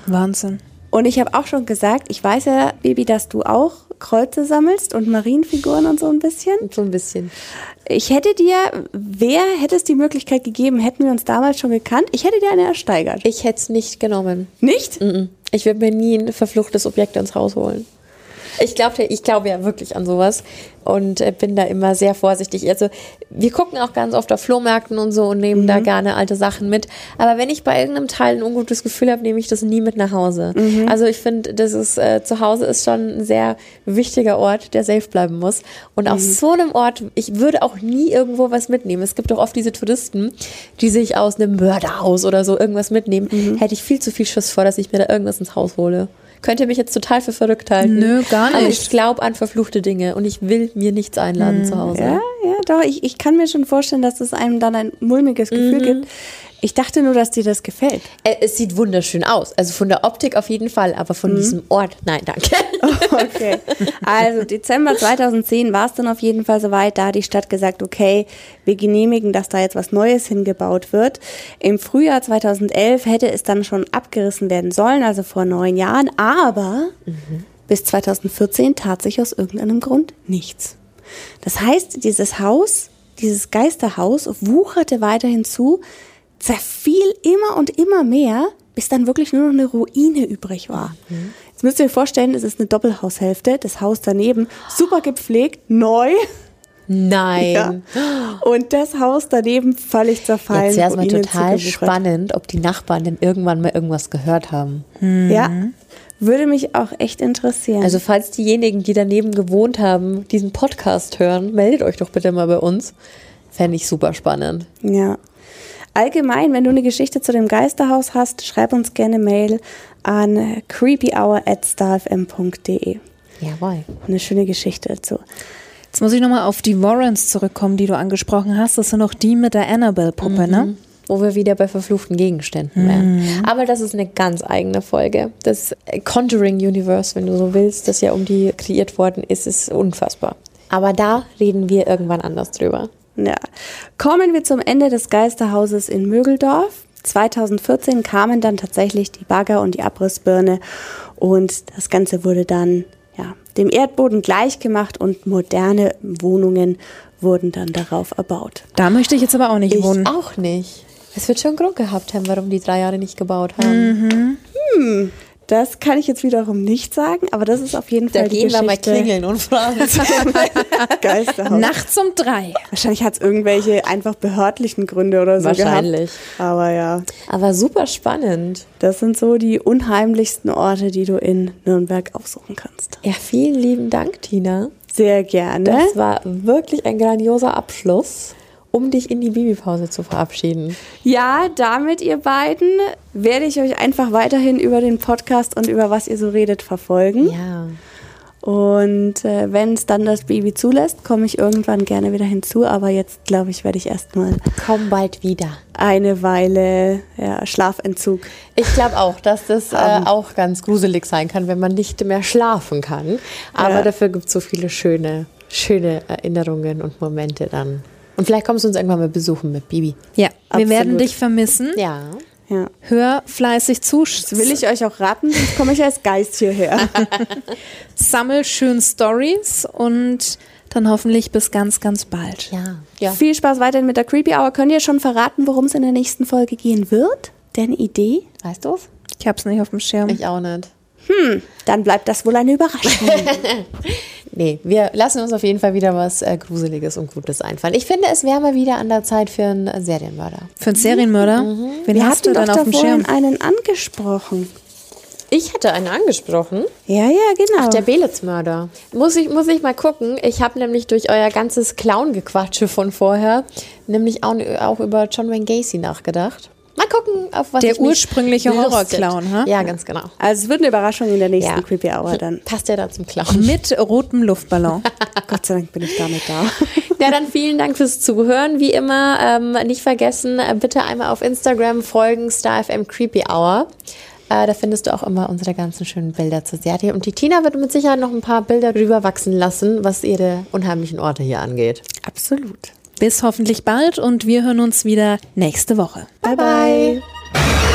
S4: Wahnsinn.
S3: Und ich habe auch schon gesagt, ich weiß ja, Baby, dass du auch Kreuze sammelst und Marienfiguren und so ein bisschen.
S2: So ein bisschen.
S3: Ich hätte dir, wer hätte es die Möglichkeit gegeben, hätten wir uns damals schon gekannt, ich hätte dir eine ersteigert.
S2: Ich hätte es nicht genommen.
S3: Nicht?
S2: Mhm. Ich würde mir nie ein verfluchtes Objekt ins Haus holen. Ich glaube ich glaube ja wirklich an sowas und äh, bin da immer sehr vorsichtig. Also wir gucken auch ganz oft auf Flohmärkten und so und nehmen da gerne alte Sachen mit. Aber wenn ich bei irgendeinem Teil ein ungutes Gefühl habe, nehme ich das nie mit nach Hause. Also ich finde, das ist äh, zu Hause ist schon ein sehr wichtiger Ort, der safe bleiben muss. Und auf so einem Ort, ich würde auch nie irgendwo was mitnehmen. Es gibt auch oft diese Touristen, die sich aus einem Mörderhaus oder so irgendwas mitnehmen. Hätte ich viel zu viel Schiss vor, dass ich mir da irgendwas ins Haus hole. Könnt ihr mich jetzt total für verrückt halten?
S4: Nö, gar
S2: Aber
S4: nicht.
S2: ich glaube an verfluchte Dinge und ich will mir nichts einladen zu Hause.
S3: Ja, ja, doch. Ich, ich kann mir schon vorstellen, dass es einem dann ein mulmiges Gefühl gibt. Ich dachte nur, dass dir das gefällt.
S2: Äh, Es sieht wunderschön aus. Also von der Optik auf jeden Fall, aber von diesem Ort, nein, danke. [laughs]
S3: Okay. Also Dezember 2010 war es dann auf jeden Fall soweit. Da hat die Stadt gesagt, okay, wir genehmigen, dass da jetzt was Neues hingebaut wird. Im Frühjahr 2011 hätte es dann schon abgerissen werden sollen, also vor neun Jahren. Aber bis 2014 tat sich aus irgendeinem Grund nichts. Das heißt, dieses Haus, dieses Geisterhaus wucherte weiterhin zu, zerfiel immer und immer mehr, bis dann wirklich nur noch eine Ruine übrig war. Jetzt müsst ihr euch vorstellen, es ist eine Doppelhaushälfte, das Haus daneben, super gepflegt, neu.
S2: Nein.
S3: Und das Haus daneben völlig zerfallen.
S2: Jetzt wäre es mal total spannend, ob die Nachbarn denn irgendwann mal irgendwas gehört haben.
S3: Ja, würde mich auch echt interessieren.
S2: Also falls diejenigen, die daneben gewohnt haben, diesen Podcast hören, meldet euch doch bitte mal bei uns. Fände ich super spannend.
S3: Ja. Allgemein, wenn du eine Geschichte zu dem Geisterhaus hast, schreib uns gerne Mail an creepyhour@starfm.de.
S2: Jawohl.
S3: Eine schöne Geschichte dazu.
S4: Jetzt muss ich nochmal auf die Warrens zurückkommen, die du angesprochen hast. Das sind noch die mit der Annabelle-Puppe, ne?
S2: wo wir wieder bei verfluchten Gegenständen wären. Aber das ist eine ganz eigene Folge. Das Conjuring Universe, wenn du so willst, das ja um die kreiert worden ist, ist unfassbar. Aber da reden wir irgendwann anders drüber.
S3: Ja. Kommen wir zum Ende des Geisterhauses in Mögeldorf. 2014 kamen dann tatsächlich die Bagger und die Abrissbirne und das Ganze wurde dann ja, dem Erdboden gleichgemacht und moderne Wohnungen wurden dann darauf erbaut.
S4: Da möchte ich jetzt aber auch nicht
S2: Ich
S4: wohnen.
S2: auch nicht. Es wird schon Grund gehabt haben, warum die drei Jahre nicht gebaut haben.
S3: Das kann ich jetzt wiederum nicht sagen, aber das ist auf jeden
S2: Da
S3: Fall die
S2: gehen wir mal
S3: Geschichte.
S2: klingeln und fragen. [laughs]
S3: Geisterhaus.
S4: Nachts um drei.
S3: Wahrscheinlich hat es irgendwelche einfach behördlichen Gründe oder so
S2: Wahrscheinlich.
S3: gehabt. Aber ja,
S2: Aber super spannend.
S3: das sind so die unheimlichsten Orte, die du in Nürnberg aufsuchen kannst.
S2: Ja, vielen lieben Dank, Tina.
S3: Sehr gerne.
S2: Das war wirklich ein grandioser Abschluss, um dich in die Babypause zu verabschieden.
S3: Ja, damit ihr beiden werde ich euch einfach weiterhin über den Podcast und über was ihr so redet verfolgen.
S2: Ja.
S3: Und äh, wenn es dann das Baby zulässt, komme ich irgendwann gerne wieder hinzu. Aber jetzt glaube ich, werde ich erstmal
S2: Komm bald wieder.
S3: eine Weile ja, Schlafentzug.
S2: Ich glaube auch, dass das äh, auch ganz gruselig sein kann, wenn man nicht mehr schlafen kann. Aber
S3: Ja.
S2: dafür gibt es so viele schöne, schöne Erinnerungen und Momente dann. Und vielleicht kommst du uns irgendwann mal besuchen mit Bibi.
S4: Ja, wir
S3: Absolut.
S4: werden dich vermissen.
S2: Ja.
S3: Ja.
S4: Hör fleißig zu.
S3: Das will ich euch auch raten, sonst komme ich als Geist hierher. [laughs]
S4: Sammel schön Stories und dann hoffentlich bis ganz, ganz bald.
S2: Ja. Ja.
S3: Viel Spaß weiterhin mit der Creepy Hour. Könnt ihr schon verraten, worum es in der nächsten Folge gehen wird? Denn Idee?
S2: Weißt du es?
S4: Ich hab's nicht auf dem Schirm.
S2: Ich auch nicht.
S3: Dann bleibt das wohl eine Überraschung. [laughs]
S2: Nee, wir lassen uns auf jeden Fall wieder was äh, Gruseliges und Gutes einfallen. Ich finde, es wäre mal wieder an der Zeit für einen äh, Serienmörder.
S4: Für einen Serienmörder? Wen
S3: Wir
S4: hast du dann
S3: doch
S4: auf dem Schirm?
S3: vorhin einen angesprochen.
S2: Ich hätte einen angesprochen.
S3: Ja, ja, genau.
S2: Der Belitz-Mörder. Muss ich, muss ich mal gucken. Ich habe nämlich durch euer ganzes Clown-Gequatsche von vorher nämlich auch, auch über John Wayne Gacy nachgedacht. Mal gucken, auf was
S4: Der
S2: ich mich
S4: ursprüngliche. Horrorclown, ha?
S2: Ja, ganz genau.
S3: also es wird eine Überraschung in der nächsten
S2: Ja.
S3: Creepy Hour dann.
S2: Passt ja da zum Clown.
S4: Mit rotem Luftballon. [laughs]
S3: Gott sei Dank bin ich damit da. [laughs]
S2: Ja, dann vielen Dank fürs Zuhören. Wie immer, ähm, nicht vergessen, äh, bitte einmal auf Instagram folgen, StarFM Creepy Hour. Äh, da findest du auch immer unsere ganzen schönen Bilder zur Serie. Und die Tina wird mit Sicherheit noch ein paar Bilder drüber wachsen lassen, was ihre unheimlichen Orte hier angeht.
S3: Absolut.
S4: Bis hoffentlich bald und wir hören uns wieder nächste Woche.
S2: Bye bye. bye.